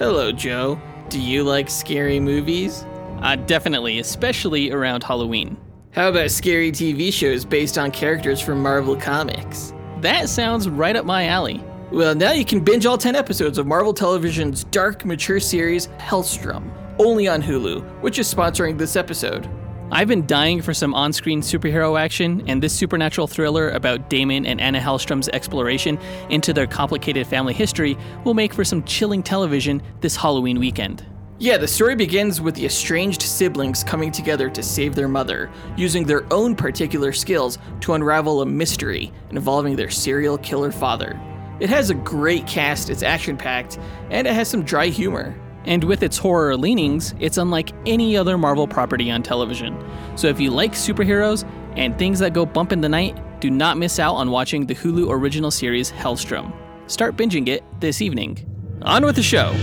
Hello, Joe. Do you like scary movies? Uh, definitely, especially around Halloween. How about scary TV shows based on characters from Marvel Comics? That sounds right up my alley. Well, now you can binge all 10 episodes of Marvel Television's dark, mature series, Helstrom, only on Hulu, which is sponsoring this episode. I've been dying for some on screen superhero action, and this supernatural thriller about Damon and Anna Helstrom's exploration into their complicated family history will make for some chilling television this Halloween weekend. Yeah, the story begins with the estranged siblings coming together to save their mother, using their own particular skills to unravel a mystery involving their serial killer father. It has a great cast, it's action packed, and it has some dry humor. And with its horror leanings, it's unlike any other Marvel property on television. So if you like superheroes and things that go bump in the night, do not miss out on watching the Hulu original series Helstrom. Start binging it this evening. On with the show!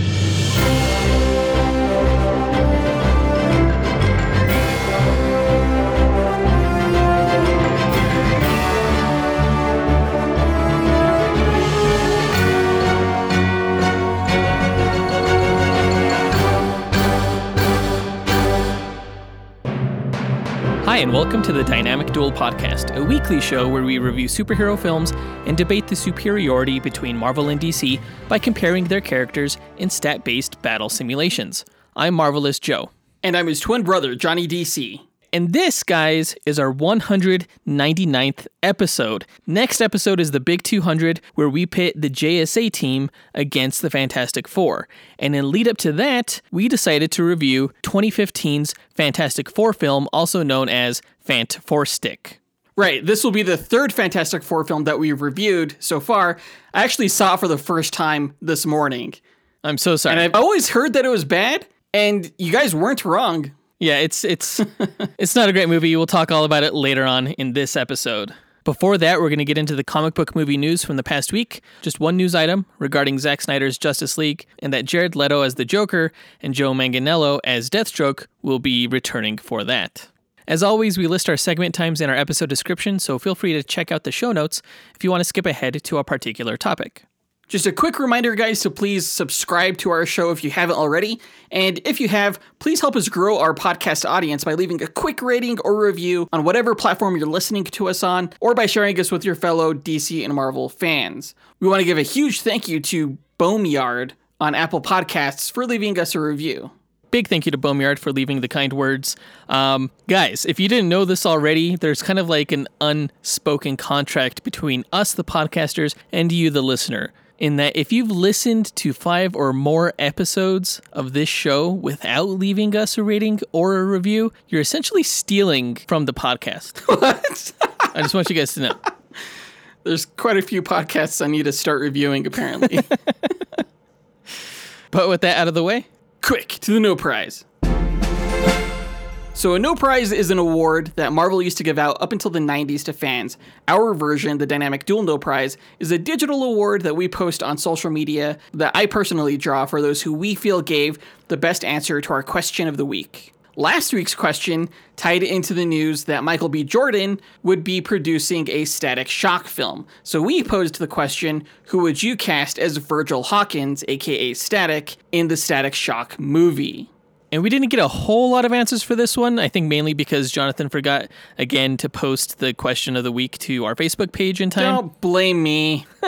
Hi, and welcome to the Dynamic Duel Podcast, a weekly show where we review superhero films and debate the superiority between Marvel and DC by comparing their characters in stat based battle simulations. I'm Marvelous Joe. And I'm his twin brother, Johnny DC. And this, guys, is our 199th episode. Next episode is the Big 200, where we pit the JSA team against the Fantastic Four. And in lead up to that, we decided to review 2015's Fantastic Four film, also known as Fant Four Stick. Right, this will be the third Fantastic Four film that we've reviewed so far. I actually saw it for the first time this morning. I'm so sorry. And I've always heard that it was bad, and you guys weren't wrong. Yeah, it's it's it's not a great movie. We'll talk all about it later on in this episode. Before that, we're going to get into the comic book movie news from the past week. Just one news item regarding Zack Snyder's Justice League, and that Jared Leto as the Joker and Joe Manganiello as Deathstroke will be returning for that. As always, we list our segment times in our episode description, so feel free to check out the show notes if you want to skip ahead to a particular topic. Just a quick reminder, guys, to please subscribe to our show if you haven't already. And if you have, please help us grow our podcast audience by leaving a quick rating or review on whatever platform you're listening to us on, or by sharing us with your fellow DC and Marvel fans. We want to give a huge thank you to Boneyard on Apple Podcasts for leaving us a review. Big thank you to Boneyard for leaving the kind words. Um, guys, if you didn't know this already, there's kind of like an unspoken contract between us, the podcasters, and you, the listener in that if you've listened to five or more episodes of this show without leaving us a rating or a review, you're essentially stealing from the podcast. What? I just want you guys to know. There's quite a few podcasts I need to start reviewing, apparently. but with that out of the way, quick to the no prize. So, a No Prize is an award that Marvel used to give out up until the 90s to fans. Our version, the Dynamic Duel No Prize, is a digital award that we post on social media that I personally draw for those who we feel gave the best answer to our question of the week. Last week's question tied into the news that Michael B. Jordan would be producing a Static Shock film. So we posed the question who would you cast as Virgil Hawkins, aka Static, in the Static Shock movie? And we didn't get a whole lot of answers for this one. I think mainly because Jonathan forgot again to post the question of the week to our Facebook page in time. Don't blame me.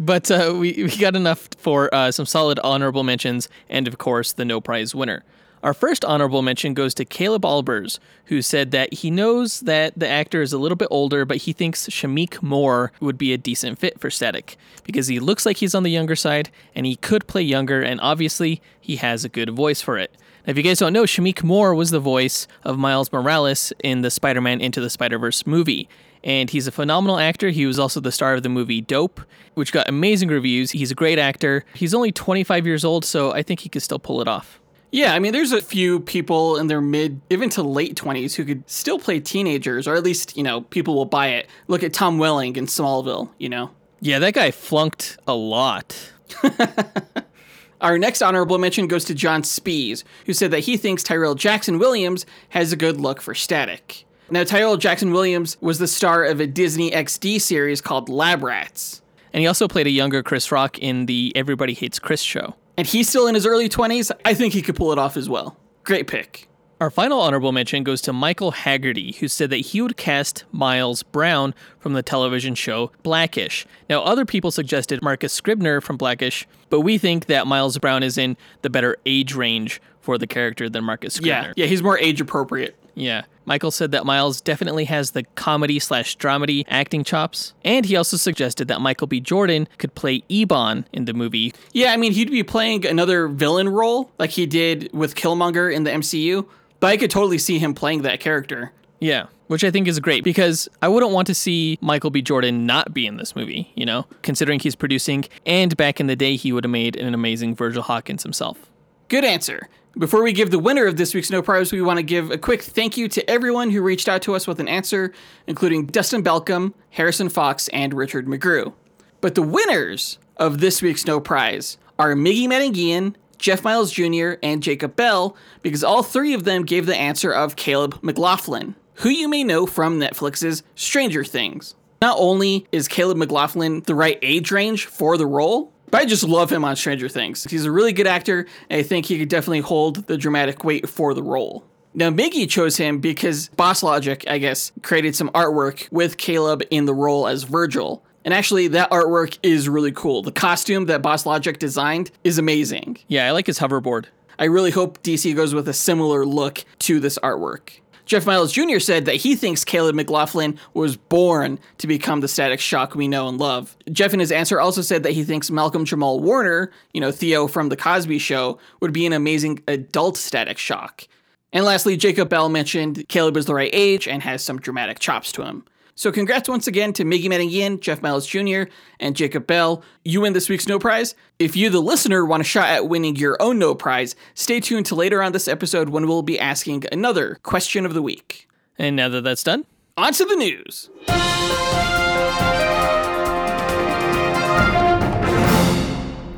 But uh, we, we got enough for uh, some solid honorable mentions and, of course, the no prize winner. Our first honorable mention goes to Caleb Albers, who said that he knows that the actor is a little bit older, but he thinks Shameik Moore would be a decent fit for Static because he looks like he's on the younger side and he could play younger, and obviously he has a good voice for it. Now, if you guys don't know, Shameik Moore was the voice of Miles Morales in the Spider Man Into the Spider Verse movie. And he's a phenomenal actor. He was also the star of the movie Dope, which got amazing reviews. He's a great actor. He's only 25 years old, so I think he could still pull it off. Yeah, I mean, there's a few people in their mid, even to late 20s who could still play teenagers, or at least, you know, people will buy it. Look at Tom Welling in Smallville, you know? Yeah, that guy flunked a lot. Our next honorable mention goes to John Spees, who said that he thinks Tyrel Jackson Williams has a good look for Static. Now, Tyrel Jackson Williams was the star of a Disney XD series called Lab Rats. And he also played a younger Chris Rock in the Everybody Hates Chris show. And he's still in his early 20s. I think he could pull it off as well. Great pick. Our final honorable mention goes to Michael Haggerty, who said that he would cast Miles Brown from the television show Blackish. Now, other people suggested Marcus Scribner from Blackish, but we think that Miles Brown is in the better age range for the character than Marcus Scribner. Yeah, yeah, he's more age appropriate. Yeah. Michael said that Miles definitely has the comedy slash dramedy acting chops, and he also suggested that Michael B. Jordan could play Ebon in the movie. Yeah, I mean, he'd be playing another villain role like he did with Killmonger in the MCU, but I could totally see him playing that character. Yeah, which I think is great because I wouldn't want to see Michael B. Jordan not be in this movie, you know, considering he's producing, and back in the day, he would have made an amazing Virgil Hawkins himself. Good answer. Before we give the winner of this week's No Prize, we want to give a quick thank you to everyone who reached out to us with an answer, including Dustin Belcom, Harrison Fox, and Richard McGrew. But the winners of this week's No Prize are Miggy Metangian, Jeff Miles Jr., and Jacob Bell, because all three of them gave the answer of Caleb McLaughlin, who you may know from Netflix's Stranger Things. Not only is Caleb McLaughlin the right age range for the role, but I just love him on Stranger Things. He's a really good actor, and I think he could definitely hold the dramatic weight for the role. Now, Miggy chose him because Boss Logic, I guess, created some artwork with Caleb in the role as Virgil. And actually, that artwork is really cool. The costume that Boss Logic designed is amazing. Yeah, I like his hoverboard. I really hope DC goes with a similar look to this artwork. Jeff Miles Jr. said that he thinks Caleb McLaughlin was born to become the Static Shock we know and love. Jeff, in his answer, also said that he thinks Malcolm Jamal Warner, you know, Theo from The Cosby Show, would be an amazing adult Static Shock. And lastly, Jacob Bell mentioned Caleb is the right age and has some dramatic chops to him. So congrats once again to Miggy Metangian, Jeff Miles Jr., and Jacob Bell. You win this week's No Prize. If you, the listener, want a shot at winning your own No Prize, stay tuned to later on this episode when we'll be asking another question of the week. And now that that's done, on to the news.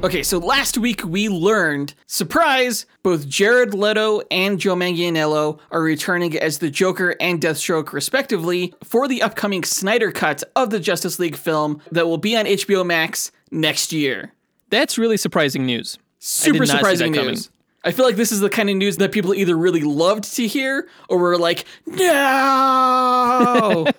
Okay, so last week we learned, surprise, both Jared Leto and Joe Manganiello are returning as the Joker and Deathstroke, respectively, for the upcoming Snyder Cut of the Justice League film that will be on HBO Max next year. that's really surprising news. Super surprising news. I feel like this is the kind of news that people either really loved to hear or were like, no!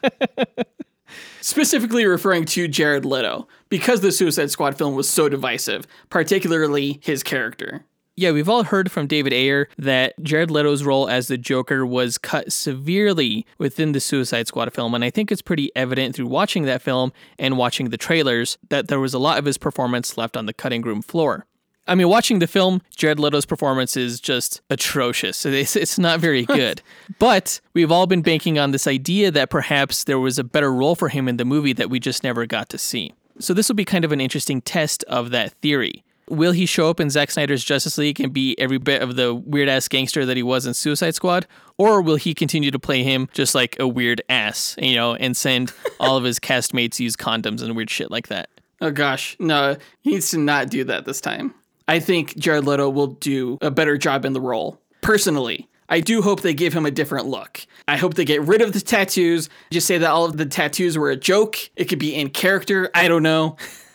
Specifically referring to Jared Leto, because the Suicide Squad film was so divisive, particularly his character. Yeah, we've all heard from David Ayer that Jared Leto's role as the Joker was cut severely within the Suicide Squad film, and I think it's pretty evident through watching that film and watching the trailers that there was a lot of his performance left on the cutting room floor. I mean, watching the film, Jared Leto's performance is just atrocious. It's, it's not very good. but we've all been banking on this idea that perhaps there was a better role for him in the movie that we just never got to see. So this will be kind of an interesting test of that theory. Will he show up in Zack Snyder's Justice League and be every bit of the weird ass gangster that he was in Suicide Squad? Or will he continue to play him just like a weird ass, you know, and send all of his castmates use condoms and weird shit like that? Oh gosh, no, he needs to not do that this time. I think Jared Leto will do a better job in the role. Personally, I do hope they give him a different look. I hope they get rid of the tattoos, just say that all of the tattoos were a joke. It could be in character. I don't know.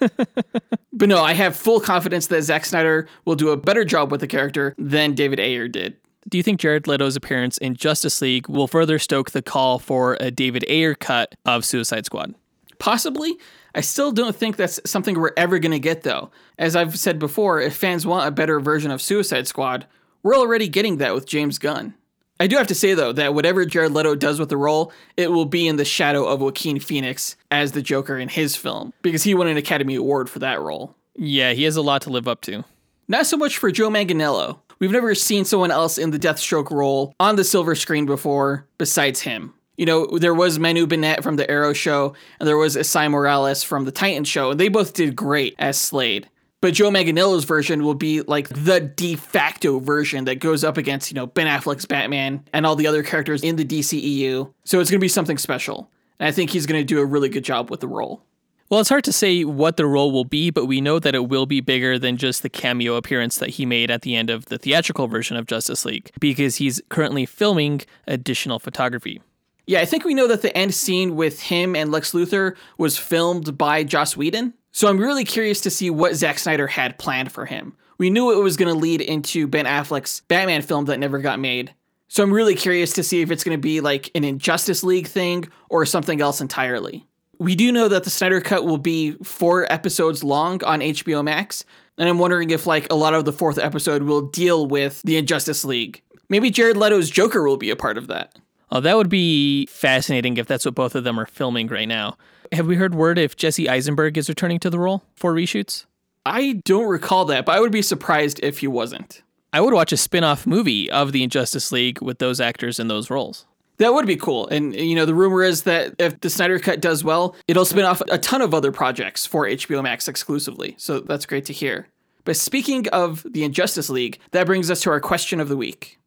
but no, I have full confidence that Zack Snyder will do a better job with the character than David Ayer did. Do you think Jared Leto's appearance in Justice League will further stoke the call for a David Ayer cut of Suicide Squad? Possibly. I still don't think that's something we're ever going to get, though. As I've said before, if fans want a better version of Suicide Squad, we're already getting that with James Gunn. I do have to say, though, that whatever Jared Leto does with the role, it will be in the shadow of Joaquin Phoenix as the Joker in his film, because he won an Academy Award for that role. Yeah, he has a lot to live up to. Not so much for Joe Manganiello. We've never seen someone else in the Deathstroke role on the silver screen before besides him. You know, there was Manu Bennett from the Arrow show, and there was Esai Morales from the Titan show, and they both did great as Slade. But Joe Manganiello's version will be like the de facto version that goes up against, you know, Ben Affleck's Batman and all the other characters in the DCEU. So it's going to be something special. And I think he's going to do a really good job with the role. Well, it's hard to say what the role will be, but we know that it will be bigger than just the cameo appearance that he made at the end of the theatrical version of Justice League, because he's currently filming additional photography. Yeah, I think we know that the end scene with him and Lex Luthor was filmed by Joss Whedon. So I'm really curious to see what Zack Snyder had planned for him. We knew it was going to lead into Ben Affleck's Batman film that never got made. So I'm really curious to see if it's going to be like an Injustice League thing or something else entirely. We do know that the Snyder Cut will be four episodes long on HBO Max, and I'm wondering if like a lot of the fourth episode will deal with the Injustice League. Maybe Jared Leto's Joker will be a part of that. Oh, that would be fascinating if that's what both of them are filming right now. Have we heard word if Jesse Eisenberg is returning to the role for reshoots? I don't recall that, but I would be surprised if he wasn't. I would watch a spin off movie of the Injustice League with those actors in those roles. That would be cool. And, you know, the rumor is that if the Snyder Cut does well, it'll spin off a ton of other projects for HBO Max exclusively. So that's great to hear. But speaking of the Injustice League, that brings us to our question of the week.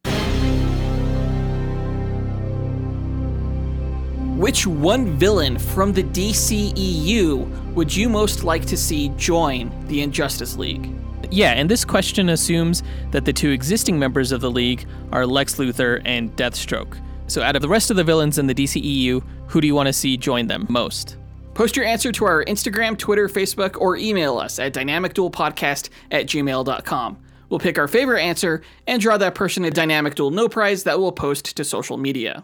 Which one villain from the DCEU would you most like to see join the Injustice League? Yeah, and this question assumes that the two existing members of the League are Lex Luthor and Deathstroke. So, out of the rest of the villains in the DCEU, who do you want to see join them most? Post your answer to our Instagram, Twitter, Facebook, or email us at dynamicduelpodcast at gmail.com. We'll pick our favorite answer and draw that person a Dynamic Duel No Prize that we'll post to social media.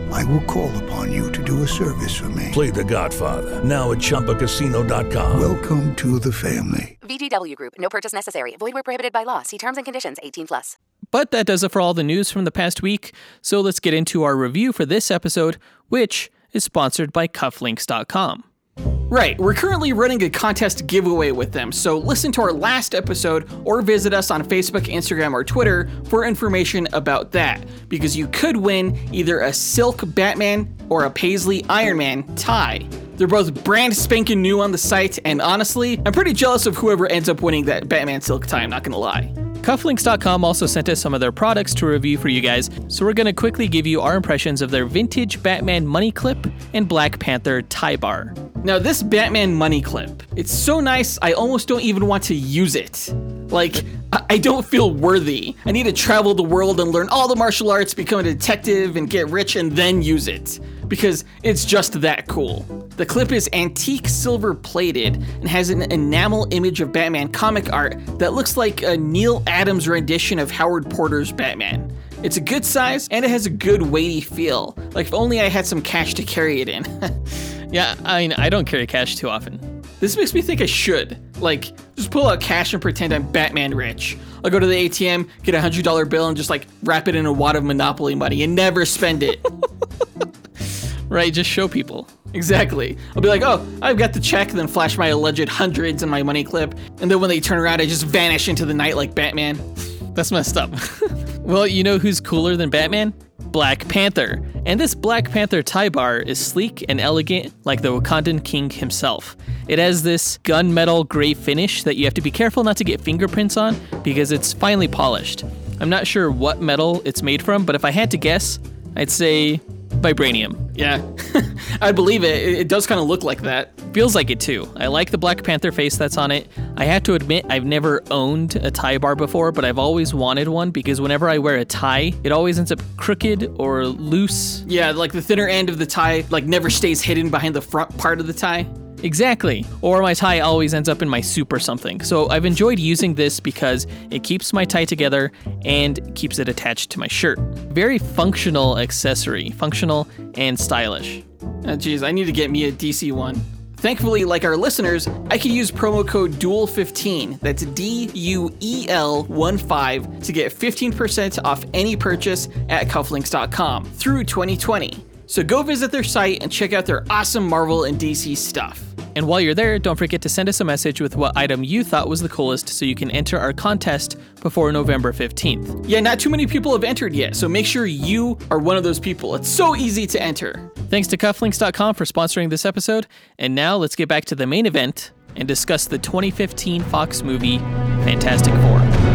I will call upon you to do a service for me. Play The Godfather now at ChumbaCasino.com. Welcome to the family. VGW Group. No purchase necessary. Void where prohibited by law. See terms and conditions. 18 plus. But that does it for all the news from the past week. So let's get into our review for this episode, which is sponsored by Cufflinks.com. Right, we're currently running a contest giveaway with them, so listen to our last episode or visit us on Facebook, Instagram, or Twitter for information about that, because you could win either a Silk Batman or a Paisley Iron Man tie. They're both brand spanking new on the site, and honestly, I'm pretty jealous of whoever ends up winning that Batman Silk tie, I'm not gonna lie. Cufflinks.com also sent us some of their products to review for you guys, so we're going to quickly give you our impressions of their vintage Batman money clip and Black Panther tie bar. Now, this Batman money clip, it's so nice, I almost don't even want to use it. Like, I don't feel worthy. I need to travel the world and learn all the martial arts, become a detective, and get rich and then use it. Because it's just that cool. The clip is antique silver plated and has an enamel image of Batman comic art that looks like a Neal Adams rendition of Howard Porter's Batman. It's a good size and it has a good weighty feel. Like if only I had some cash to carry it in. Yeah, I mean, I don't carry cash too often. This makes me think I should. Like, just pull out cash and pretend I'm Batman rich. I'll go to the ATM, get a hundred dollar bill, and just like wrap it in a wad of Monopoly money and never spend it. Right, just show people. exactly. I'll be like, oh, I've got the check, then flash my alleged hundreds in my money clip, and then when they turn around, I just vanish into the night like Batman. That's messed up. Well, you know who's cooler than Batman? Black Panther. And this Black Panther tie bar is sleek and elegant like the Wakandan king himself. It has this gunmetal gray finish that you have to be careful not to get fingerprints on because it's finely polished. I'm not sure what metal it's made from, but if I had to guess, I'd say vibranium. Yeah, I believe it. It does kind of look like that. Feels like it too. I like the Black Panther face that's on it. I have to admit, I've never owned a tie bar before, but I've always wanted one because whenever I wear a tie, it always ends up crooked or loose. Yeah, like the thinner end of the tie, like never stays hidden behind the front part of the tie. Exactly. Or my tie always ends up in my soup or something. So I've enjoyed using this because it keeps my tie together and keeps it attached to my shirt. Very functional accessory, functional and stylish. Oh, I need to get me a DC one. Thankfully, like our listeners, I can use promo code DUEL15, that's D U E L 1 5, to get 15% off any purchase at cufflinks.com through 2020. So go visit their site and check out their awesome Marvel and DC stuff. And while you're there, don't forget to send us a message with what item you thought was the coolest so you can enter our contest before November 15th. Yeah, not too many people have entered yet, so make sure you are one of those people. It's so easy to enter. Thanks to cufflinks.com for sponsoring this episode. And now let's get back to the main event and discuss the 2015 Fox movie Fantastic Four.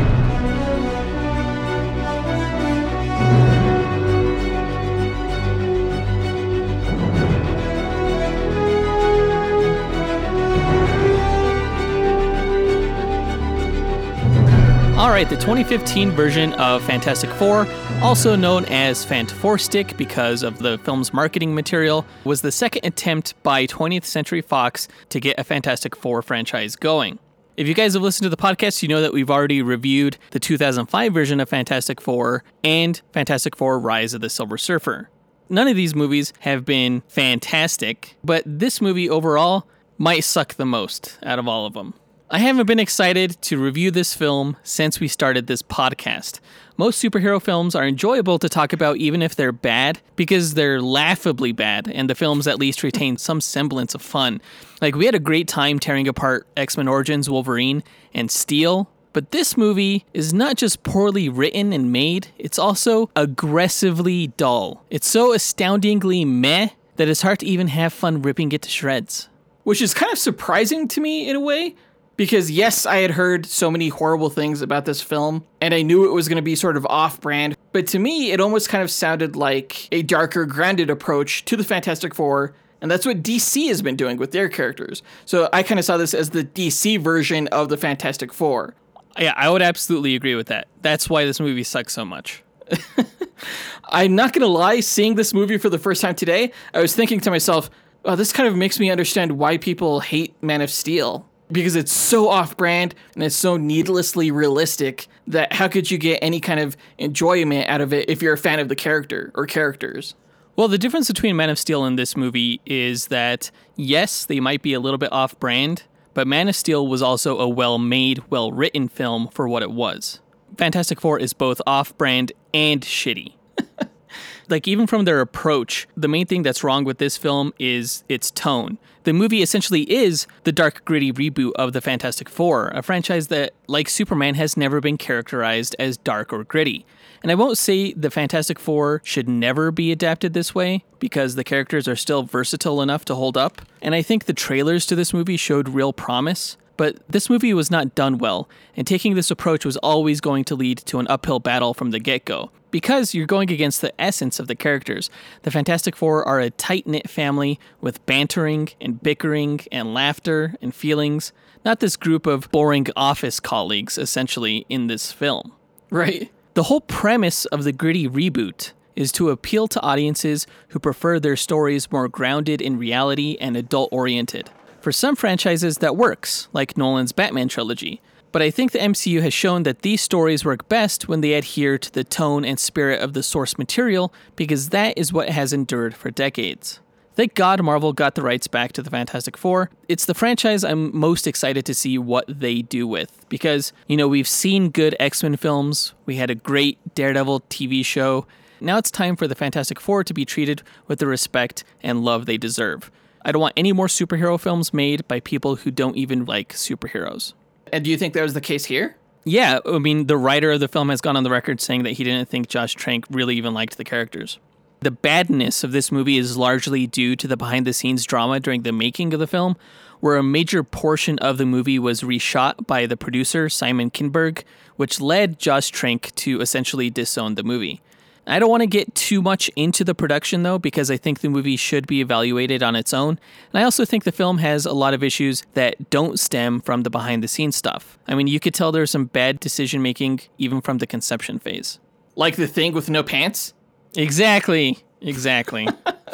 All right, the 2015 version of Fantastic Four, also known as Fant Four Stick because of the film's marketing material, was the second attempt by 20th Century Fox to get a Fantastic Four franchise going. If you guys have listened to the podcast, you know that we've already reviewed the 2005 version of Fantastic Four and Fantastic Four Rise of the Silver Surfer. None of these movies have been fantastic, but this movie overall might suck the most out of all of them. I haven't been excited to review this film since we started this podcast. Most superhero films are enjoyable to talk about even if they're bad because they're laughably bad and the films at least retain some semblance of fun. Like we had a great time tearing apart X-Men Origins Wolverine and Steel, but this movie is not just poorly written and made, it's also aggressively dull. It's so astoundingly meh that it's hard to even have fun ripping it to shreds. Which is kind of surprising to me in a way, because yes, I had heard so many horrible things about this film, and I knew it was going to be sort of off brand, but to me, it almost kind of sounded like a darker, grounded approach to the Fantastic Four. And that's what DC has been doing with their characters. So I kind of saw this as the DC version of the Fantastic Four. Yeah, I would absolutely agree with that. That's why this movie sucks so much. I'm not gonna lie, seeing this movie for the first time today, I was thinking to myself, oh, this kind of makes me understand why people hate Man of Steel. Because it's so off brand and it's so needlessly realistic that how could you get any kind of enjoyment out of it if you're a fan of the character or characters? Well, the difference between Man of Steel and this movie is that, yes, they might be a little bit off brand, but Man of Steel was also a well made, well written film for what it was. Fantastic Four is both off brand and shitty. like, even from their approach, the main thing that's wrong with this film is its tone. The movie essentially is the dark, gritty reboot of the Fantastic Four, a franchise that, like Superman, has never been characterized as dark or gritty. And I won't say the Fantastic Four should never be adapted this way, because the characters are still versatile enough to hold up. And I think the trailers to this movie showed real promise. But this movie was not done well, and taking this approach was always going to lead to an uphill battle from the get go. Because you're going against the essence of the characters. The Fantastic Four are a tight knit family with bantering and bickering and laughter and feelings, not this group of boring office colleagues, essentially, in this film. Right. The whole premise of the gritty reboot is to appeal to audiences who prefer their stories more grounded in reality and adult oriented. For some franchises, that works, like Nolan's Batman trilogy. But I think the MCU has shown that these stories work best when they adhere to the tone and spirit of the source material, because that is what has endured for decades. Thank God Marvel got the rights back to the Fantastic Four. It's the franchise I'm most excited to see what they do with because, you know, we've seen good X Men films, we had a great Daredevil TV show. Now it's time for the Fantastic Four to be treated with the respect and love they deserve. I don't want any more superhero films made by people who don't even like superheroes. And do you think that was the case here? Yeah, I mean, the writer of the film has gone on the record saying that he didn't think Josh Trank really even liked the characters. The badness of this movie is largely due to the behind the scenes drama during the making of the film, where a major portion of the movie was reshot by the producer, Simon Kinberg, which led Josh Trank to essentially disown the movie. I don't want to get too much into the production though, because I think the movie should be evaluated on its own. And I also think the film has a lot of issues that don't stem from the behind the scenes stuff. I mean, you could tell there's some bad decision making even from the conception phase. Like the thing with no pants? Exactly. Exactly.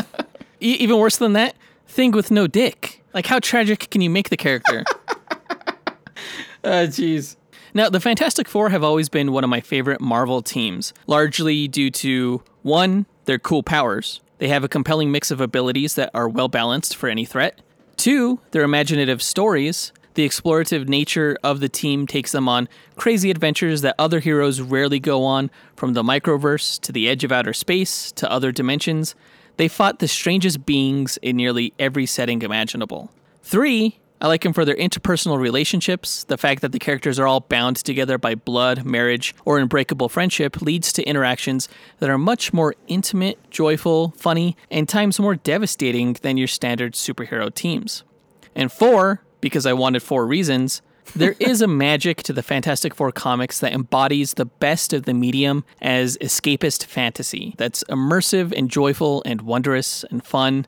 e- even worse than that, thing with no dick. Like, how tragic can you make the character? Ah, jeez. Now, the Fantastic Four have always been one of my favorite Marvel teams, largely due to one, their cool powers. They have a compelling mix of abilities that are well balanced for any threat. Two, their imaginative stories. The explorative nature of the team takes them on crazy adventures that other heroes rarely go on, from the microverse to the edge of outer space to other dimensions. They fought the strangest beings in nearly every setting imaginable. Three, I like them for their interpersonal relationships. The fact that the characters are all bound together by blood, marriage, or unbreakable friendship leads to interactions that are much more intimate, joyful, funny, and times more devastating than your standard superhero teams. And four, because I wanted four reasons, there is a magic to the Fantastic Four comics that embodies the best of the medium as escapist fantasy that's immersive and joyful and wondrous and fun.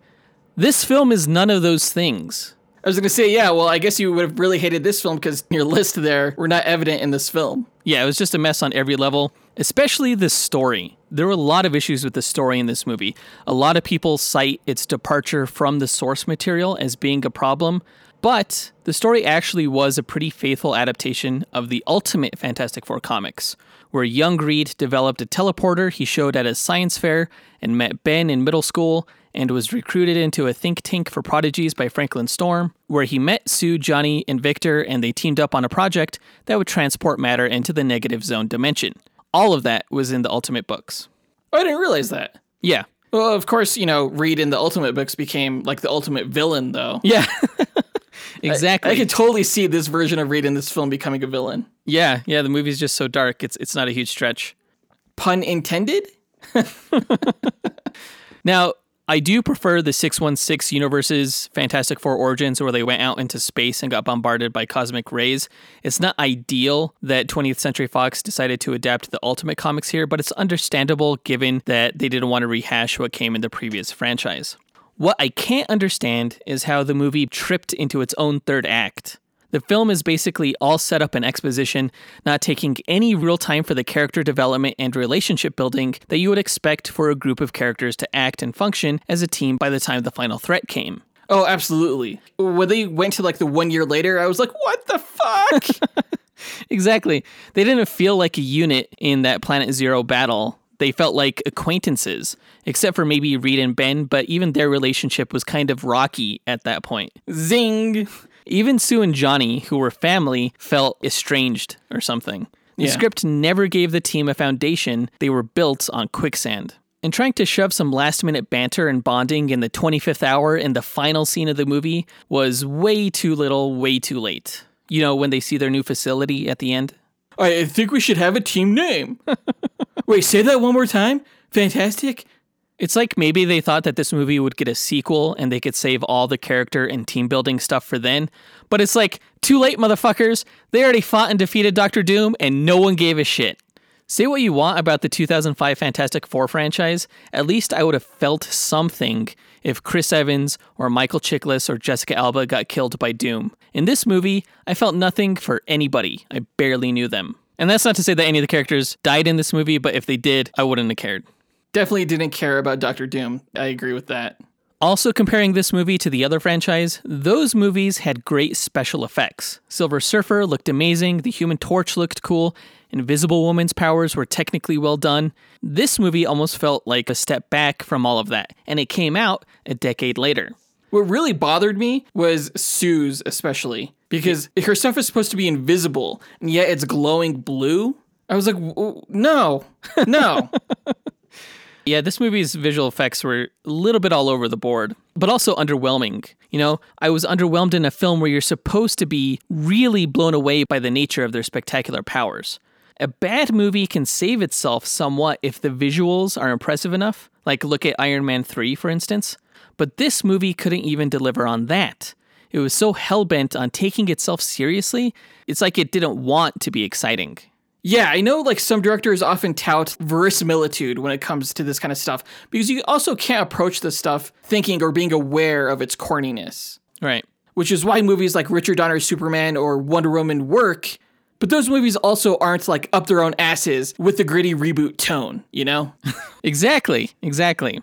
This film is none of those things. I was going to say, yeah, well, I guess you would have really hated this film because your list there were not evident in this film. Yeah, it was just a mess on every level, especially the story. There were a lot of issues with the story in this movie. A lot of people cite its departure from the source material as being a problem, but the story actually was a pretty faithful adaptation of the Ultimate Fantastic Four comics, where young Reed developed a teleporter he showed at a science fair and met Ben in middle school and was recruited into a think tank for prodigies by Franklin Storm, where he met Sue, Johnny, and Victor, and they teamed up on a project that would transport matter into the negative zone dimension. All of that was in the Ultimate books. Oh, I didn't realize that. Yeah. Well, of course, you know, Reed in the Ultimate books became like the ultimate villain, though. Yeah. exactly. I, I could totally see this version of Reed in this film becoming a villain. yeah, yeah, the movie's just so dark. It's it's not a huge stretch. Pun intended? Now, I do prefer the 616 universe's Fantastic Four Origins where they went out into space and got bombarded by cosmic rays. It's not ideal that 20th Century Fox decided to adapt the Ultimate comics here, but it's understandable given that they didn't want to rehash what came in the previous franchise. What I can't understand is how the movie tripped into its own third act. The film is basically all set up in exposition, not taking any real time for the character development and relationship building that you would expect for a group of characters to act and function as a team by the time the final threat came. Oh, absolutely. When they went to like the one year later, I was like, what the fuck? Exactly. They didn't feel like a unit in that Planet Zero battle. They felt like acquaintances, except for maybe Reed and Ben, but even their relationship was kind of rocky at that point. Zing. Even Sue and Johnny, who were family, felt estranged or something. The Yeah. script never gave the team a foundation, they were built on quicksand. And trying to shove some last minute banter and bonding in the 25th hour in the final scene of the movie was way too little, way too late. You know, when they see their new facility at the end? I think we should have a team name. Wait, say that one more time. Fantastic. It's like maybe they thought that this movie would get a sequel and they could save all the character and team building stuff for then. But it's like, too late, motherfuckers. They already fought and defeated Doctor Doom and no one gave a shit. Say what you want about the 2005 Fantastic Four franchise, at least I would have felt something if Chris Evans or Michael Chiklis or Jessica Alba got killed by Doom. In this movie, I felt nothing for anybody. I barely knew them. And that's not to say that any of the characters died in this movie, but if they did, I wouldn't have cared. Definitely didn't care about Doctor Doom. I agree with that. Also, comparing this movie to the other franchise, those movies had great special effects. Silver Surfer looked amazing, the Human Torch looked cool, Invisible Woman's powers were technically well done. This movie almost felt like a step back from all of that, and it came out a decade later. What really bothered me was Sue's, especially because her stuff is supposed to be invisible, and yet it's glowing blue. I was like, "W- no, no. Yeah, this movie's visual effects were a little bit all over the board, but also underwhelming. You know, I was underwhelmed in a film where you're supposed to be really blown away by the nature of their spectacular powers. A bad movie can save itself somewhat if the visuals are impressive enough, like look at Iron Man 3, for instance. But this movie couldn't even deliver on that. It was so hell bent on taking itself seriously, it's like it didn't want to be exciting. Yeah, I know like some directors often tout verisimilitude when it comes to this kind of stuff because you also can't approach this stuff thinking or being aware of its corniness. Right. Which is why movies like Richard Donner's Superman or Wonder Woman work, but those movies also aren't like up their own asses with the gritty reboot tone, you know? exactly, exactly.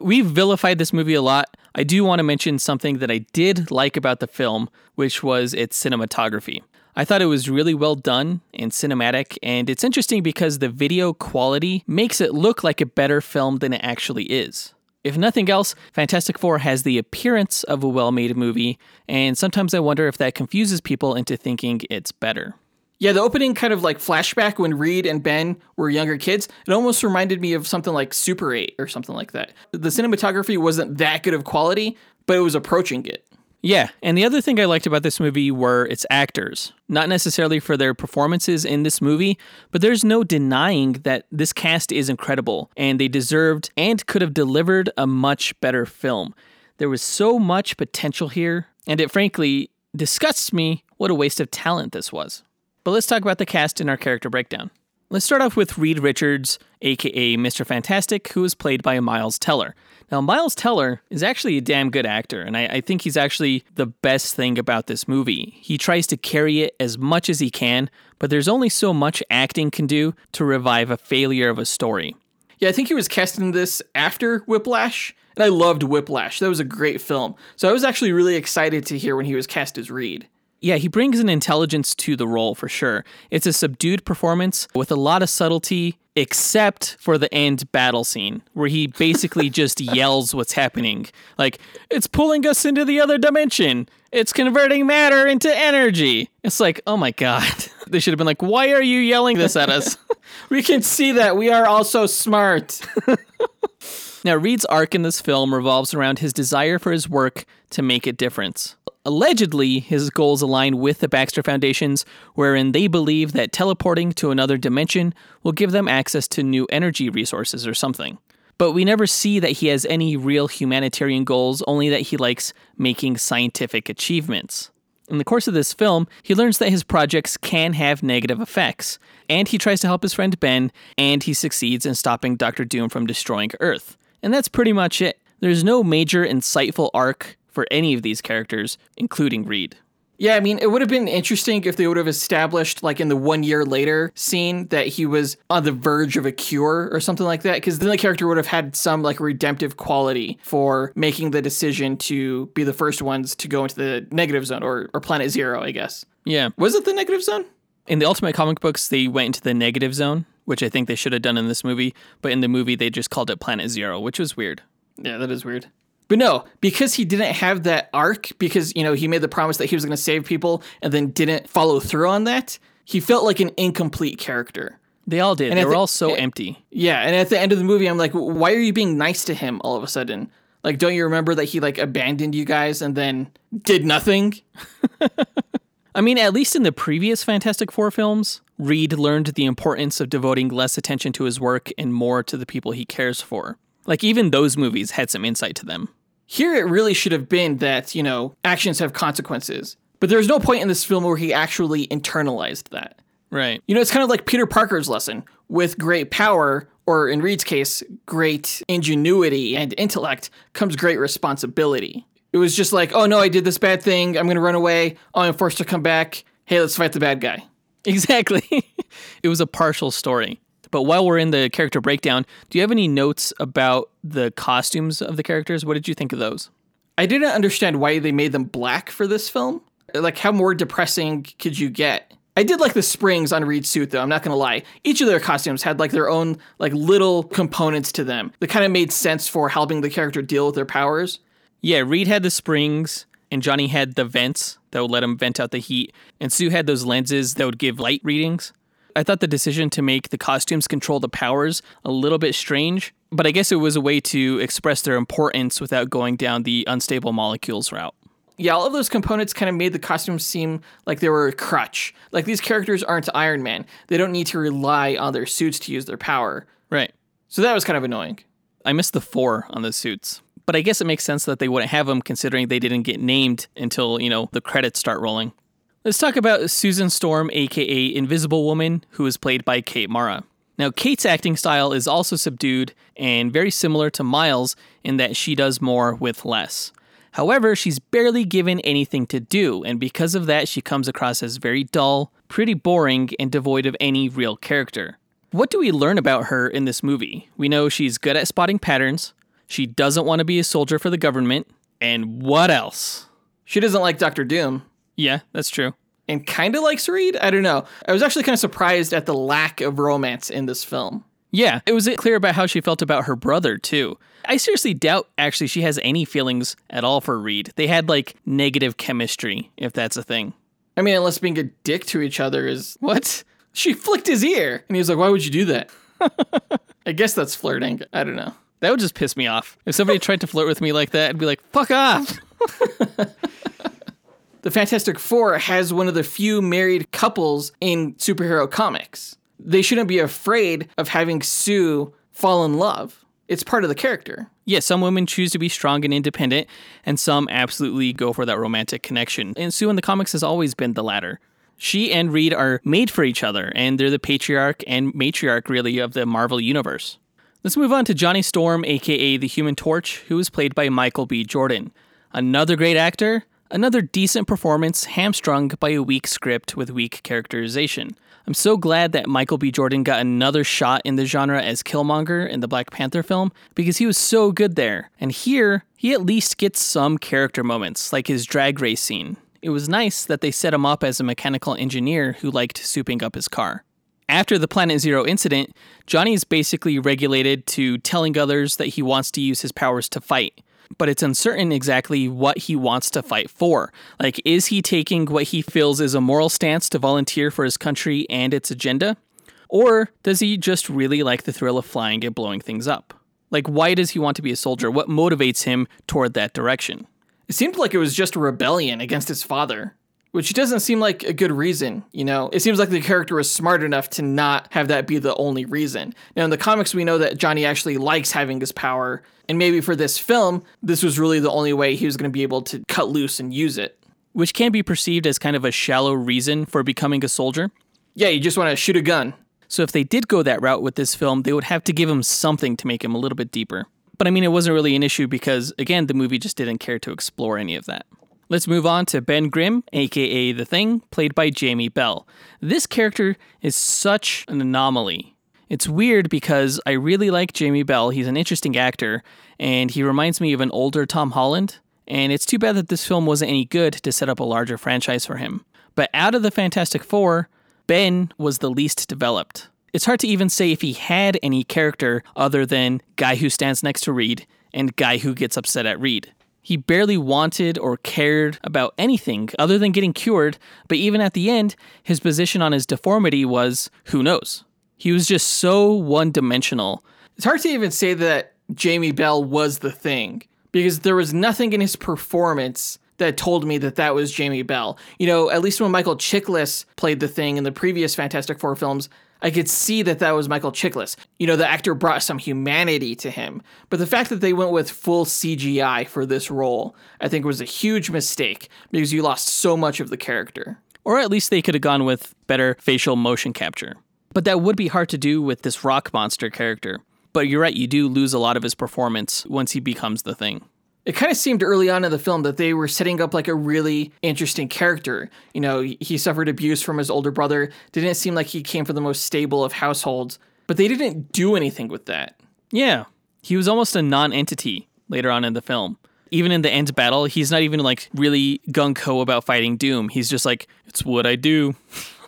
We've vilified this movie a lot. I do want to mention something that I did like about the film, which was its cinematography. I thought it was really well done and cinematic, and it's interesting because the video quality makes it look like a better film than it actually is. If nothing else, Fantastic Four has the appearance of a well made movie, and sometimes I wonder if that confuses people into thinking it's better. Yeah, the opening kind of like flashback when Reed and Ben were younger kids, it almost reminded me of something like Super 8 or something like that. The cinematography wasn't that good of quality, but it was approaching it. Yeah, and the other thing I liked about this movie were its actors. Not necessarily for their performances in this movie, but there's no denying that this cast is incredible, and they deserved and could have delivered a much better film. There was so much potential here, and it frankly disgusts me what a waste of talent this was. But let's talk about the cast in our character breakdown. Let's start off with Reed Richards, aka Mr. Fantastic, who is played by Miles Teller. Now, Miles Teller is actually a damn good actor, and I, I, think he's actually the best thing about this movie. He tries to carry it as much as he can, but there's only so much acting can do to revive a failure of a story. Yeah, I think he was cast in this after Whiplash, and I loved Whiplash. That was a great film. So I was actually really excited to hear when he was cast as Reed. Yeah, he brings an intelligence to the role for sure. It's a subdued performance with a lot of subtlety, except for the end battle scene, where he basically just yells what's happening. Like, it's pulling us into the other dimension. It's converting matter into energy. It's like, oh my God. They should have been like, why are you yelling this at us? we can see that. We are all so smart. Now, Reed's arc in this film revolves around his desire for his work to make a difference. Allegedly, his goals align with the Baxter Foundation's, wherein they believe that teleporting to another dimension will give them access to new energy resources or something. But we never see that he has any real humanitarian goals, only that he likes making scientific achievements. In the course of this film, he learns that his projects can have negative effects, and he tries to help his friend Ben, and he succeeds in stopping Doctor Doom from destroying Earth. And that's pretty much it. There's no major insightful arc for any of these characters, including Reed. Yeah, I mean, it would have been interesting if they would have established, like in the one year later scene, that he was on the verge of a cure or something like that, because then the character would have had some like redemptive quality for making the decision to be the first ones to go into the negative zone or, or planet zero, I guess. Yeah. Was it the negative zone? In the Ultimate comic books, they went into the negative zone, which I think they should have done in this movie, but in the movie, they just called it Planet Zero, which was weird. Yeah, that is weird. But no, because he didn't have that arc, because, you know, he made the promise that he was going to save people and then didn't follow through on that, he felt like an incomplete character. They all did. And they were all so empty. Yeah, and at the end of the movie, I'm like, why are you being nice to him all of a sudden? Like, don't you remember that he like abandoned you guys and then did nothing? I mean, at least in the previous Fantastic Four films, Reed learned the importance of devoting less attention to his work and more to the people he cares for. Like, even those movies had some insight to them. Here, it really should have been that, you know, actions have consequences. But there's no point in this film where he actually internalized that. Right. You know, it's kind of like Peter Parker's lesson with great power, or in Reed's case, great ingenuity and intellect, comes great responsibility. It was just like, oh no, I did this bad thing. I'm going to run away. Oh, I'm forced to come back. Hey, let's fight the bad guy. Exactly. it was a partial story. But while we're in the character breakdown, do you have any notes about the costumes of the characters? What did you think of those? I didn't understand why they made them black for this film. Like, how more depressing could you get? I did like the springs on Reed's suit, though. I'm not gonna lie. Each of their costumes had like their own like little components to them that kind of made sense for helping the character deal with their powers. Yeah, Reed had the springs, and Johnny had the vents that would let him vent out the heat, and Sue had those lenses that would give light readings. I thought the decision to make the costumes control the powers a little bit strange, but I guess it was a way to express their importance without going down the unstable molecules route. Yeah, all of those components kind of made the costumes seem like they were a crutch. Like these characters aren't Iron Man. They don't need to rely on their suits to use their power. Right. So that was kind of annoying. I missed the four on the suits. But I guess it makes sense that they wouldn't have them considering they didn't get named until, you know, the credits start rolling. Let's talk about Susan Storm, aka Invisible Woman, who is played by Kate Mara. Now, Kate's acting style is also subdued and very similar to Miles in that she does more with less. However, she's barely given anything to do, and because of that, she comes across as very dull, pretty boring, and devoid of any real character. What do we learn about her in this movie? We know she's good at spotting patterns, she doesn't want to be a soldier for the government, and what else? She doesn't like Doctor Doom. Yeah, that's true. And kind of likes Reed? I don't know. I was actually kind of surprised at the lack of romance in this film. Yeah, it was clear about how she felt about her brother, too. I seriously doubt actually she has any feelings at all for Reed. They had like negative chemistry, if that's a thing. I mean, unless being a dick to each other is. What? She flicked his ear. And he was like, why would you do that? I guess that's flirting. I don't know. That would just piss me off. If somebody tried to flirt with me like that, I'd be like, fuck off. the Fantastic Four has one of the few married couples in superhero comics. They shouldn't be afraid of having Sue fall in love. It's part of the character. Yeah, some women choose to be strong and independent, and some absolutely go for that romantic connection. And Sue in the comics has always been the latter. She and Reed are made for each other, and they're the patriarch and matriarch, really, of the Marvel Universe. Let's move on to Johnny Storm, aka the Human Torch, who is played by Michael B. Jordan. Another great actor, another decent performance, hamstrung by a weak script with weak characterization. I'm so glad that Michael B. Jordan got another shot in the genre as Killmonger in the Black Panther film because he was so good there. And here, he at least gets some character moments, like his drag race scene. It was nice that they set him up as a mechanical engineer who liked souping up his car. After the Planet Zero incident, Johnny is basically regulated to telling others that he wants to use his powers to fight, but it's uncertain exactly what he wants to fight for. Like, is he taking what he feels is a moral stance to volunteer for his country and its agenda? Or does he just really like the thrill of flying and blowing things up? Like, why does he want to be a soldier? What motivates him toward that direction? It seemed like it was just a rebellion against his father which doesn't seem like a good reason, you know? It seems like the character was smart enough to not have that be the only reason. Now, in the comics, we know that Johnny actually likes having this power, and maybe for this film, this was really the only way he was going to be able to cut loose and use it. Which can be perceived as kind of a shallow reason for becoming a soldier. Yeah, you just want to shoot a gun. So if they did go that route with this film, they would have to give him something to make him a little bit deeper. But I mean, it wasn't really an issue because, again, the movie just didn't care to explore any of that. Let's move on to Ben Grimm, aka The Thing, played by Jamie Bell. This character is such an anomaly. It's weird because I really like Jamie Bell. He's an interesting actor, and he reminds me of an older Tom Holland. And it's too bad that this film wasn't any good to set up a larger franchise for him. But out of the Fantastic Four, Ben was the least developed. It's hard to even say if he had any character other than guy who stands next to Reed and guy who gets upset at Reed. He barely wanted or cared about anything other than getting cured, but even at the end, his position on his deformity was who knows. He was just so one dimensional. It's hard to even say that Jamie Bell was the thing because there was nothing in his performance that told me that that was Jamie Bell. You know, at least when Michael Chiklis played the thing in the previous Fantastic Four films, I could see that that was Michael Chiklis. You know, the actor brought some humanity to him. But the fact that they went with full CGI for this role, I think was a huge mistake because you lost so much of the character. Or at least they could have gone with better facial motion capture. But that would be hard to do with this rock monster character. But you're right, you do lose a lot of his performance once he becomes the thing it kind of seemed early on in the film that they were setting up like a really interesting character. You know, he suffered abuse from his older brother. Didn't seem like he came from the most stable of households, but they didn't do anything with that. Yeah. He was almost a non entity later on in the film. Even in the end battle, he's not even like really gung ho about fighting Doom. He's just like, it's what I do.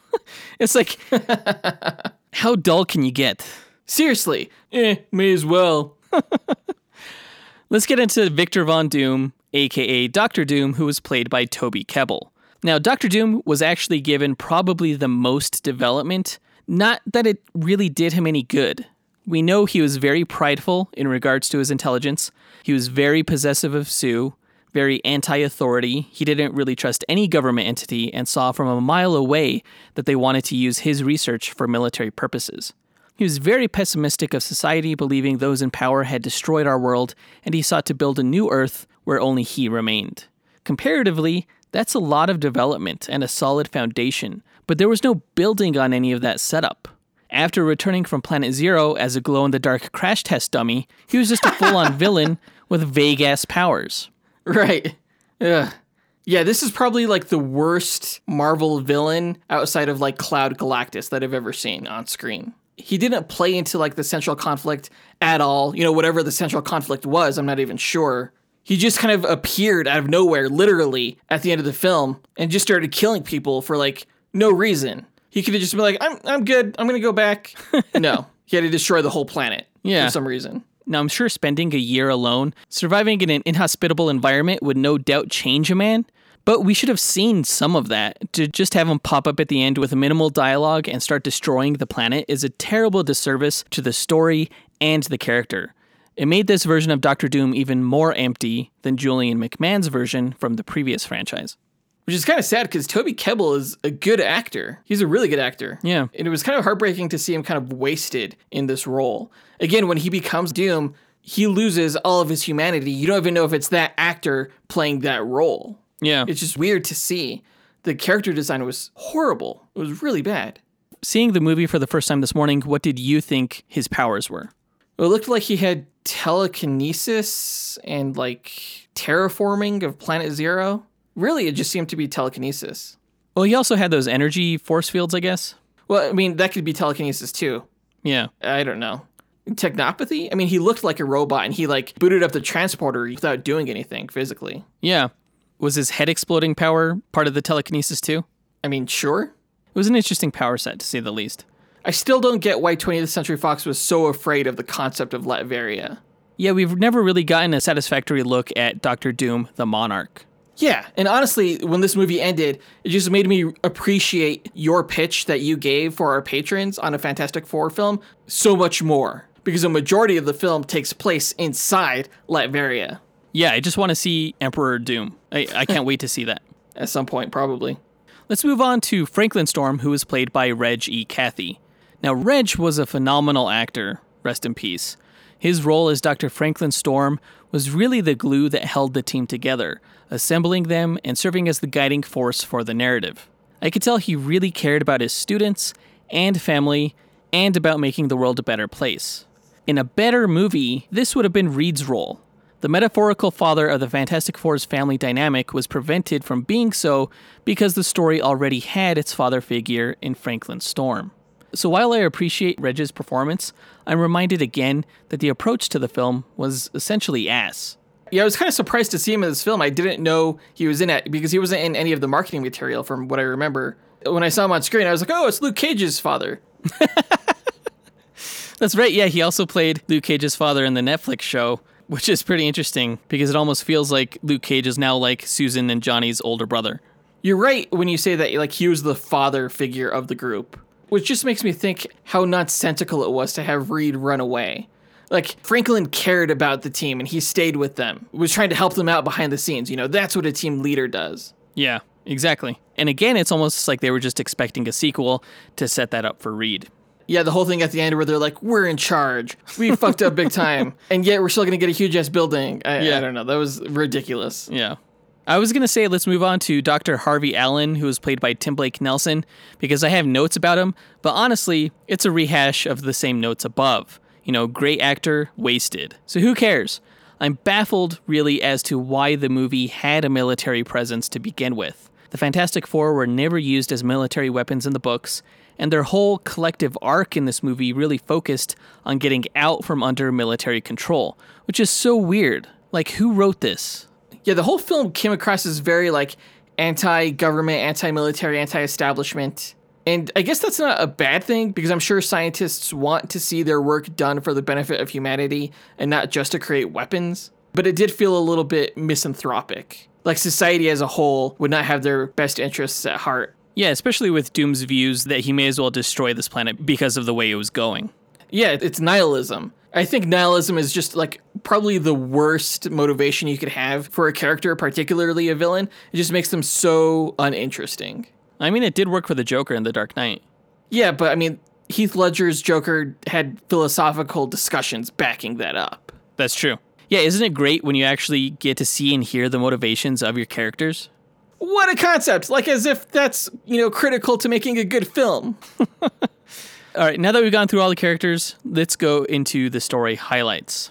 it's like, how dull can you get? Seriously, eh, may as well. Let's get into Victor Von Doom, aka Doctor Doom, who was played by Toby Kebbell. Now, Doctor Doom was actually given probably the most development. Not that it really did him any good. We know he was very prideful in regards to his intelligence. He was very possessive of Sue, very anti authority. He didn't really trust any government entity and saw from a mile away that they wanted to use his research for military purposes. He was very pessimistic of society, believing those in power had destroyed our world, and he sought to build a new Earth where only he remained. Comparatively, that's a lot of development and a solid foundation, but there was no building on any of that setup. After returning from Planet Zero as a glow in the dark crash test dummy, he was just a full on villain with vague ass powers. Right. Ugh. Yeah, this is probably like the worst Marvel villain outside of like Cloud Galactus that I've ever seen on screen. He didn't play into like the central conflict at all. You know, whatever the central conflict was, I'm not even sure. He just kind of appeared out of nowhere, literally, at the end of the film and just started killing people for like no reason. He could have just been like, I'm, I'm good. I'm going to go back. no, he had to destroy the whole planet Yeah. for some reason. Now, I'm sure spending a year alone, surviving in an inhospitable environment would no doubt change a man, but we should have seen some of that. To just have him pop up at the end with minimal dialogue and start destroying the planet is a terrible disservice to the story and the character. It made this version of Doctor Doom even more empty than Julian McMahon's version from the previous franchise. Which is kind of sad because Toby Kebbell is a good actor. He's a really good actor. Yeah. And it was kind of heartbreaking to see him kind of wasted in this role. Again, when he becomes Doom, he loses all of his humanity. You don't even know if it's that actor playing that role. Yeah. It's just weird to see. The character design was horrible. It was really bad. Seeing the movie for the first time this morning, what did you think his powers were? It looked like he had telekinesis and like terraforming of Planet Zero. Really, it just seemed to be telekinesis. Well, he also had those energy force fields, I guess. Well, I mean, that could be telekinesis too. Yeah. I don't know. Technopathy? I mean, he looked like a robot and he like booted up the transporter without doing anything physically. Yeah. Was his head exploding power part of the telekinesis too? I mean, sure. It was an interesting power set, to say the least. I still don't get why 20th Century Fox was so afraid of the concept of Latveria. Yeah, we've never really gotten a satisfactory look at Doctor Doom, the Monarch. Yeah, and honestly, when this movie ended, it just made me appreciate your pitch that you gave for our patrons on a Fantastic Four film so much more. Because a majority of the film takes place inside Latveria Yeah, I just want to see Emperor Doom. I, I can't wait to see that. at some point, probably. Let's move on to Franklin Storm, who was played by Reg E. Cathey. Now, Reg was a phenomenal actor, rest in peace. His role as Dr. Franklin Storm was really the glue that held the team together, assembling them and serving as the guiding force for the narrative. I could tell he really cared about his students and family and about making the world a better place. In a better movie, this would have been Reed's role. The metaphorical father of the Fantastic Four's family dynamic was prevented from being so because the story already had its father figure in Franklin Storm. So while I appreciate Reg's performance, I'm reminded again that the approach to the film was essentially ass. Yeah, I was kind of surprised to see him in this film. I didn't know he was in it because he wasn't in any of the marketing material from what I remember. When I saw him on screen, I was like, oh, it's Luke Cage's father. That's right, yeah, he also played Luke Cage's father in the Netflix show, which is pretty interesting because it almost feels like Luke Cage is now like Susan and Johnny's older brother. You're right when you say that like he was the father figure of the group, which just makes me think how nonsensical it was to have Reed run away. Like Franklin cared about the team and he stayed with them. Was trying to help them out behind the scenes, you know. That's what a team leader does. Yeah, exactly. And again, it's almost like they were just expecting a sequel to set that up for Reed. Yeah, the whole thing at the end where they're like, "We're in charge. We fucked up big time." And yet we're still going to get a huge ass building. I, Yeah. I don't know. That was ridiculous. Yeah. I was going to say, let's move on to Dr. Harvey Allen, who was played by Tim Blake Nelson, because I have notes about him, but honestly, it's a rehash of the same notes above. You know, great actor, wasted. So who cares? I'm baffled, really, as to why the movie had a military presence to begin with. The Fantastic Four were never used as military weapons in the books, and their whole collective arc in this movie really focused on getting out from under military control, which is so weird. Like, who wrote this? Yeah, the whole film came across as very like anti-government, anti-military, anti-establishment. And I guess that's not a bad thing because I'm sure scientists want to see their work done for the benefit of humanity and not just to create weapons. But it did feel a little bit misanthropic. Like society as a whole would not have their best interests at heart. Yeah, especially with Doom's views that he may as well destroy this planet because of the way it was going. Yeah, it's nihilism. I think nihilism is just like probably the worst motivation you could have for a character, particularly a villain. It just makes them so uninteresting. I mean, it did work for the Joker in The Dark Knight. Yeah, but I mean, Heath Ledger's Joker had philosophical discussions backing that up. That's true. Yeah, isn't it great when you actually get to see and hear the motivations of your characters? What a concept! Like as if that's, you know, critical to making a good film. All right, now that we've gone through all the characters, let's go into the story highlights.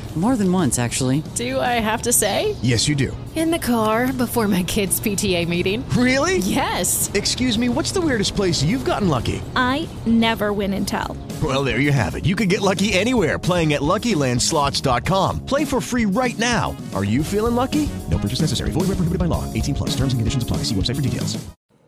More than once, actually. Do I have to say? Yes, you do. In the car before my kids' PTA meeting. Really? Yes. Excuse me, what's the weirdest place you've gotten lucky? I never win and tell. Well, there you have it. You can get lucky anywhere playing at LuckyLandSlots.com. Play for free right now. Are you feeling lucky? No purchase necessary. Void where prohibited by law. 18 plus. Terms and conditions apply. See website for details.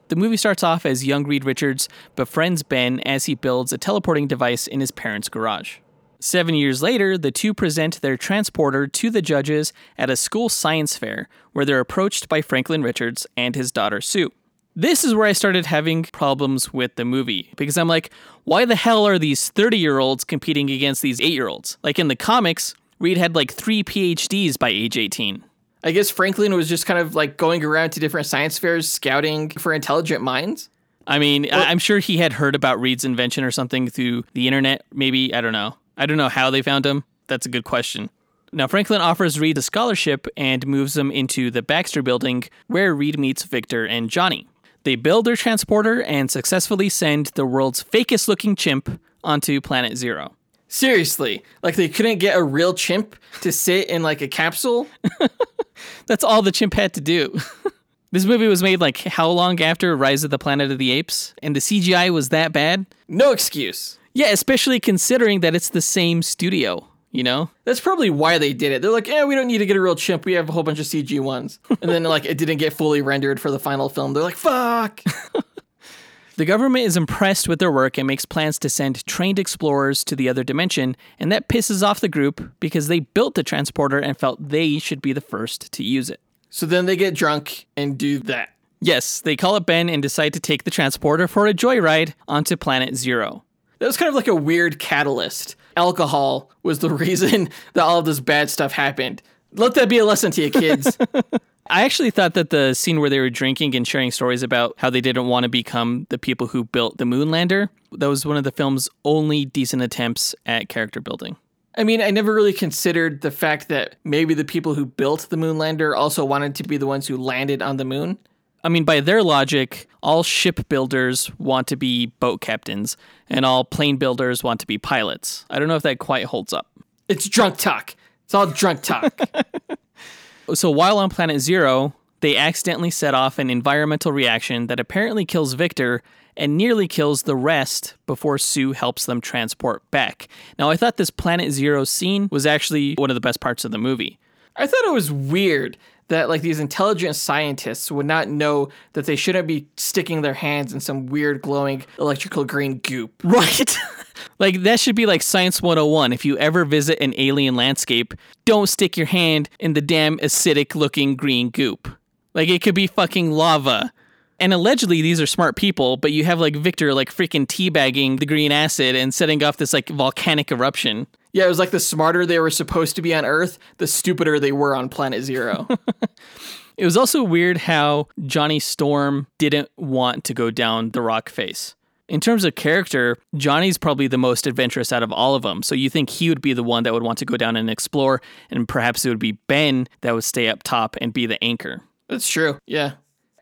The movie starts off as young Reed Richards befriends Ben as he builds a teleporting device in his parents' garage. Seven years later, the two present their transporter to the judges at a school science fair where they're approached by Franklin Richards and his daughter Sue. This is where I started having problems with the movie because I'm like, why the hell are these 30 year olds competing against these 8 year olds? Like in the comics, Reed had like three PhDs by age 18. I guess Franklin was just kind of like going around to different science fairs scouting for intelligent minds. I mean, well, I'm sure he had heard about Reed's invention or something through the internet, maybe. I don't know. I don't know how they found him. That's a good question. Now, Franklin offers Reed a scholarship and moves him into the Baxter building where Reed meets Victor and Johnny. They build their transporter and successfully send the world's fakest looking chimp onto Planet Zero. Seriously, like they couldn't get a real chimp to sit in like a capsule? That's all the chimp had to do. this movie was made like how long after Rise of the Planet of the Apes? And the CGI was that bad? No excuse. Yeah, especially considering that it's the same studio, you know? That's probably why they did it. They're like, yeah, we don't need to get a real chimp. We have a whole bunch of CG ones. and then like it didn't get fully rendered for the final film. They're like, fuck. The government is impressed with their work and makes plans to send trained explorers to the other dimension, and that pisses off the group because they built the transporter and felt they should be the first to use it. So then they get drunk and do that. Yes, they call up Ben and decide to take the transporter for a joyride onto Planet Zero. That was kind of like a weird catalyst. Alcohol was the reason that all of this bad stuff happened. Let that be a lesson to you, kids. I actually thought that the scene where they were drinking and sharing stories about how they didn't want to become the people who built the Moonlander, that was one of the film's only decent attempts at character building. I mean, I never really considered the fact that maybe the people who built the Moonlander also wanted to be the ones who landed on the moon. I mean, by their logic, all shipbuilders want to be boat captains, and all plane builders want to be pilots. I don't know if that quite holds up. It's drunk talk. It's all drunk talk. So while on Planet Zero, they accidentally set off an environmental reaction that apparently kills Victor and nearly kills the rest before Sue helps them transport back. Now, I thought this Planet Zero scene was actually one of the best parts of the movie. I thought it was weird that like these intelligent scientists would not know that they shouldn't be sticking their hands in some weird glowing electrical green goop. Right. like that should be like science 101. If you ever visit an alien landscape, don't stick your hand in the damn acidic looking green goop. Like it could be fucking lava. And allegedly these are smart people, but you have like Victor like freaking teabagging the green acid and setting off this like volcanic eruption. Yeah, it was like the smarter they were supposed to be on Earth, the stupider they were on Planet Zero. it was also weird how Johnny Storm didn't want to go down the rock face. In terms of character, Johnny's probably the most adventurous out of all of them. So you think he would be the one that would want to go down and explore, and perhaps it would be Ben that would stay up top and be the anchor. That's true. Yeah.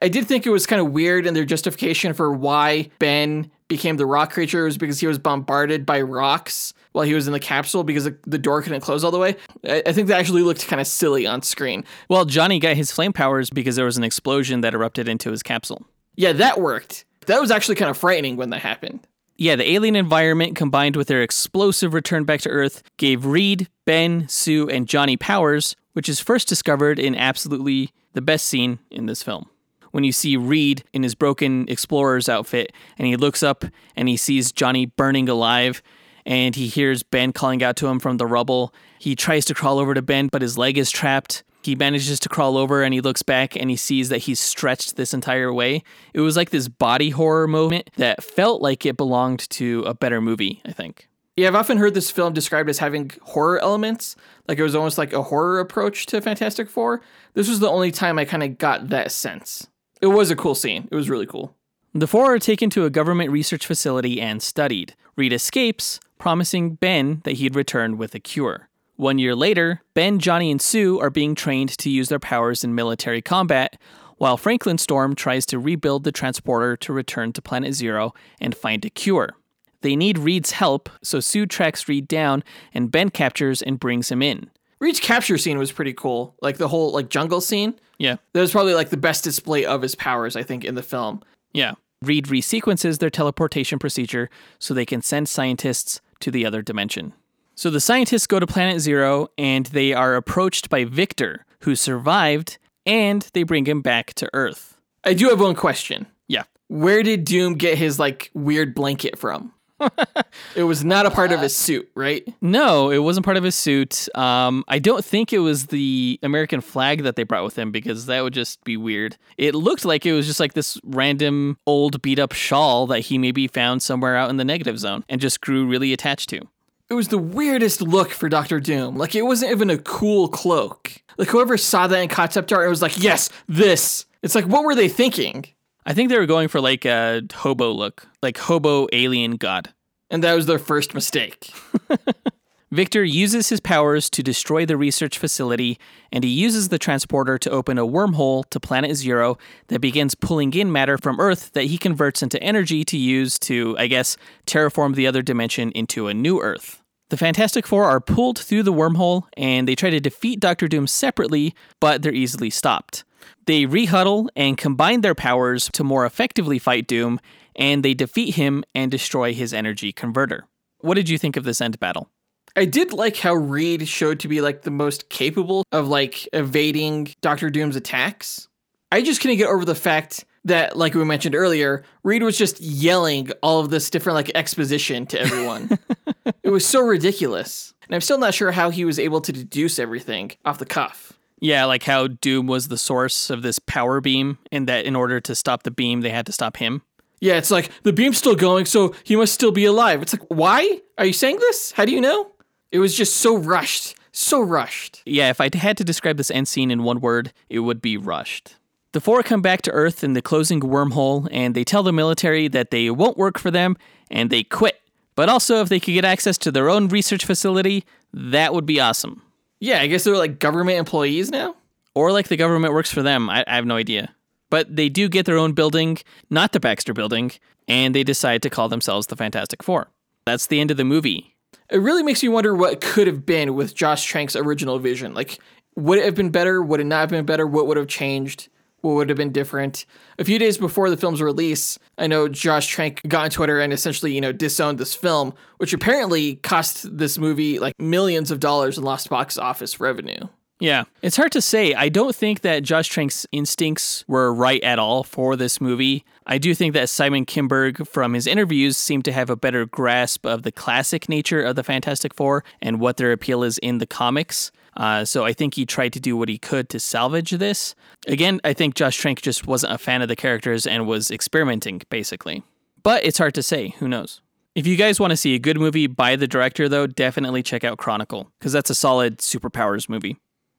I did think it was kind of weird in their justification for why Ben became the rock creature was because he was bombarded by rocks while he was in the capsule because the door couldn't close all the way. I, I think that actually looked kind of silly on screen. Well, Johnny got his flame powers because there was an explosion that erupted into his capsule. Yeah, that worked. That was actually kind of frightening when that happened. Yeah, the alien environment combined with their explosive return back to Earth gave Reed, Ben, Sue, and Johnny powers, which is first discovered in absolutely the best scene in this film. When you see Reed in his broken explorer's outfit and he looks up and he sees Johnny burning alive and he hears Ben calling out to him from the rubble. He tries to crawl over to Ben, but his leg is trapped. He manages to crawl over and he looks back and he sees that he's stretched this entire way. It was like this body horror moment that felt like it belonged to a better movie, I think. Yeah, I've often heard this film described as having horror elements. Like it was almost like a horror approach to Fantastic Four. This was the only time I kind of got that sense. It was a cool scene. It was really cool. The four are taken to a government research facility and studied. Reed escapes, promising Ben that he'd return with a cure. One year later, Ben, Johnny, and Sue are being trained to use their powers in military combat, while Franklin Storm tries to rebuild the transporter to return to Planet Zero and find a cure. They need Reed's help, so Sue tracks Reed down and Ben captures and brings him in. Reed's capture scene was pretty cool. Like the whole like jungle scene. Yeah. That was probably like the best display of his powers, I think, in the film. Yeah. Reed resequences their teleportation procedure so they can send scientists to the other dimension. So the scientists go to Planet Zero and they are approached by Victor, who survived, and they bring him back to Earth. I do have one question. Yeah. Where did Doom get his like weird blanket from? it was not a part of his suit, right? No, it wasn't part of his suit. Um, I don't think it was the American flag that they brought with him because that would just be weird. It looked like it was just like this random old beat up shawl that he maybe found somewhere out in the negative zone and just grew really attached to. It was the weirdest look for Doctor Doom. Like it wasn't even a cool cloak. Like whoever saw that in concept art, it was like, yes, this. It's like, what were they thinking? I think they were going for like a hobo look, like hobo alien god. And that was their first mistake. Victor uses his powers to destroy the research facility, and he uses the transporter to open a wormhole to Planet Zero that begins pulling in matter from Earth that he converts into energy to use to, I guess, terraform the other dimension into a new Earth. The Fantastic Four are pulled through the wormhole and they try to defeat Doctor Doom separately, but they're easily stopped. They rehuddle and combine their powers to more effectively fight Doom, and they defeat him and destroy his energy converter. What did you think of this end battle? I did like how Reed showed to be like the most capable of like evading Doctor Doom's attacks. I just couldn't get over the fact that, like we mentioned earlier, Reed was just yelling all of this different like exposition to everyone. it was so ridiculous. And I'm still not sure how he was able to deduce everything off the cuff. Yeah, like how Doom was the source of this power beam, and that in order to stop the beam, they had to stop him. Yeah, it's like the beam's still going, so he must still be alive. It's like, why? Are you saying this? How do you know? It was just so rushed. So rushed. Yeah, if I had to describe this end scene in one word, it would be rushed. The four come back to Earth in the closing wormhole, and they tell the military that they won't work for them, and they quit. But also, if they could get access to their own research facility, that would be awesome. Yeah, I guess they're like government employees now? Or like the government works for them. I, I have no idea. But they do get their own building, not the Baxter building, and they decide to call themselves the Fantastic Four. That's the end of the movie. It really makes me wonder what could have been with Josh Trank's original vision. Like, would it have been better? Would it not have been better? What would have changed? What would have been different? A few days before the film's release, I know Josh Trank got on Twitter and essentially, you know, disowned this film, which apparently cost this movie like millions of dollars in lost box office revenue. Yeah, it's hard to say. I don't think that Josh Trank's instincts were right at all for this movie. I do think that Simon Kinberg, from his interviews, seemed to have a better grasp of the classic nature of the Fantastic Four and what their appeal is in the comics. Uh, so I think he tried to do what he could to salvage this. Again, I think Josh Trank just wasn't a fan of the characters and was experimenting, basically. But it's hard to say. Who knows? If you guys want to see a good movie by the director, though, definitely check out Chronicle, because that's a solid superpowers movie.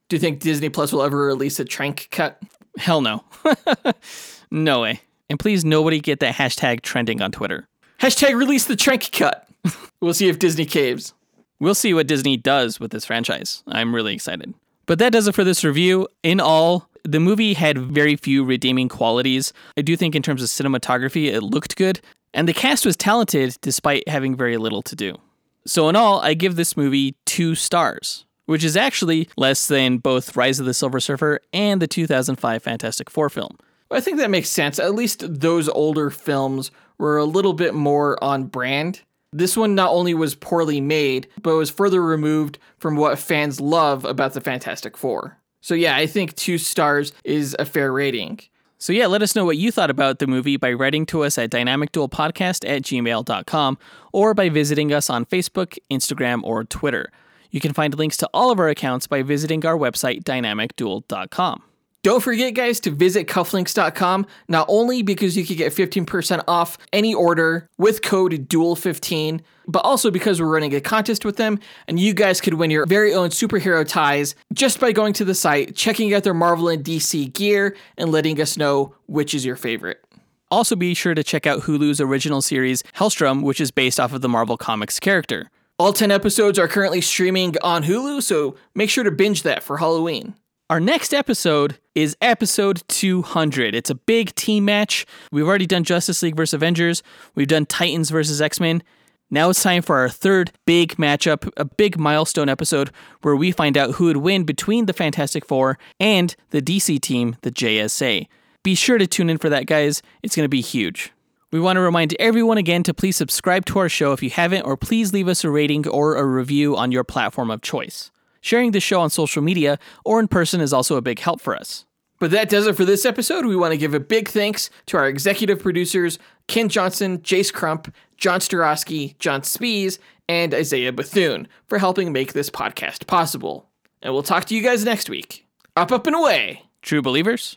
Do you think Disney Plus will ever release a Trank cut? Hell no. no way. And please, nobody get that hashtag trending on Twitter. Hashtag release the Trank cut. we'll see if Disney caves. We'll see what Disney does with this franchise. I'm really excited. But that does it for this review. In all, the movie had very few redeeming qualities. I do think, in terms of cinematography, it looked good. And the cast was talented despite having very little to do. So, in all, I give this movie two stars, which is actually less than both Rise of the Silver Surfer and the 2005 Fantastic Four film. I think that makes sense. At least those older films were a little bit more on brand. This one not only was poorly made, but was further removed from what fans love about the Fantastic Four. So, yeah, I think two stars is a fair rating. So, yeah, let us know what you thought about the movie by writing to us at dynamicduelpodcast at gmail.com or by visiting us on Facebook, Instagram, or Twitter. You can find links to all of our accounts by visiting our website, dynamicduel.com. Don't forget, guys, to visit cufflinks.com, not only because you can get 15% off any order with code DUEL15, but also because we're running a contest with them, and you guys could win your very own superhero ties just by going to the site, checking out their Marvel and DC gear, and letting us know which is your favorite. Also, be sure to check out Hulu's original series, Helstrom, which is based off of the Marvel Comics character. All 10 episodes are currently streaming on Hulu, so make sure to binge that for Halloween. Our next episode is episode 200. It's a big team match. We've already done Justice League versus Avengers, we've done Titans versus X Men. Now it's time for our third big matchup, a big milestone episode where we find out who would win between the Fantastic Four and the DC team, the JSA. Be sure to tune in for that, guys. It's going to be huge. We want to remind everyone again to please subscribe to our show if you haven't, or please leave us a rating or a review on your platform of choice. Sharing the show on social media or in person is also a big help for us. But that does it for this episode. We want to give a big thanks to our executive producers, Ken Johnson, Jace Crump, John Starosky, John Spees, and Isaiah Bethune for helping make this podcast possible. And we'll talk to you guys next week. Up, up, and away. True believers.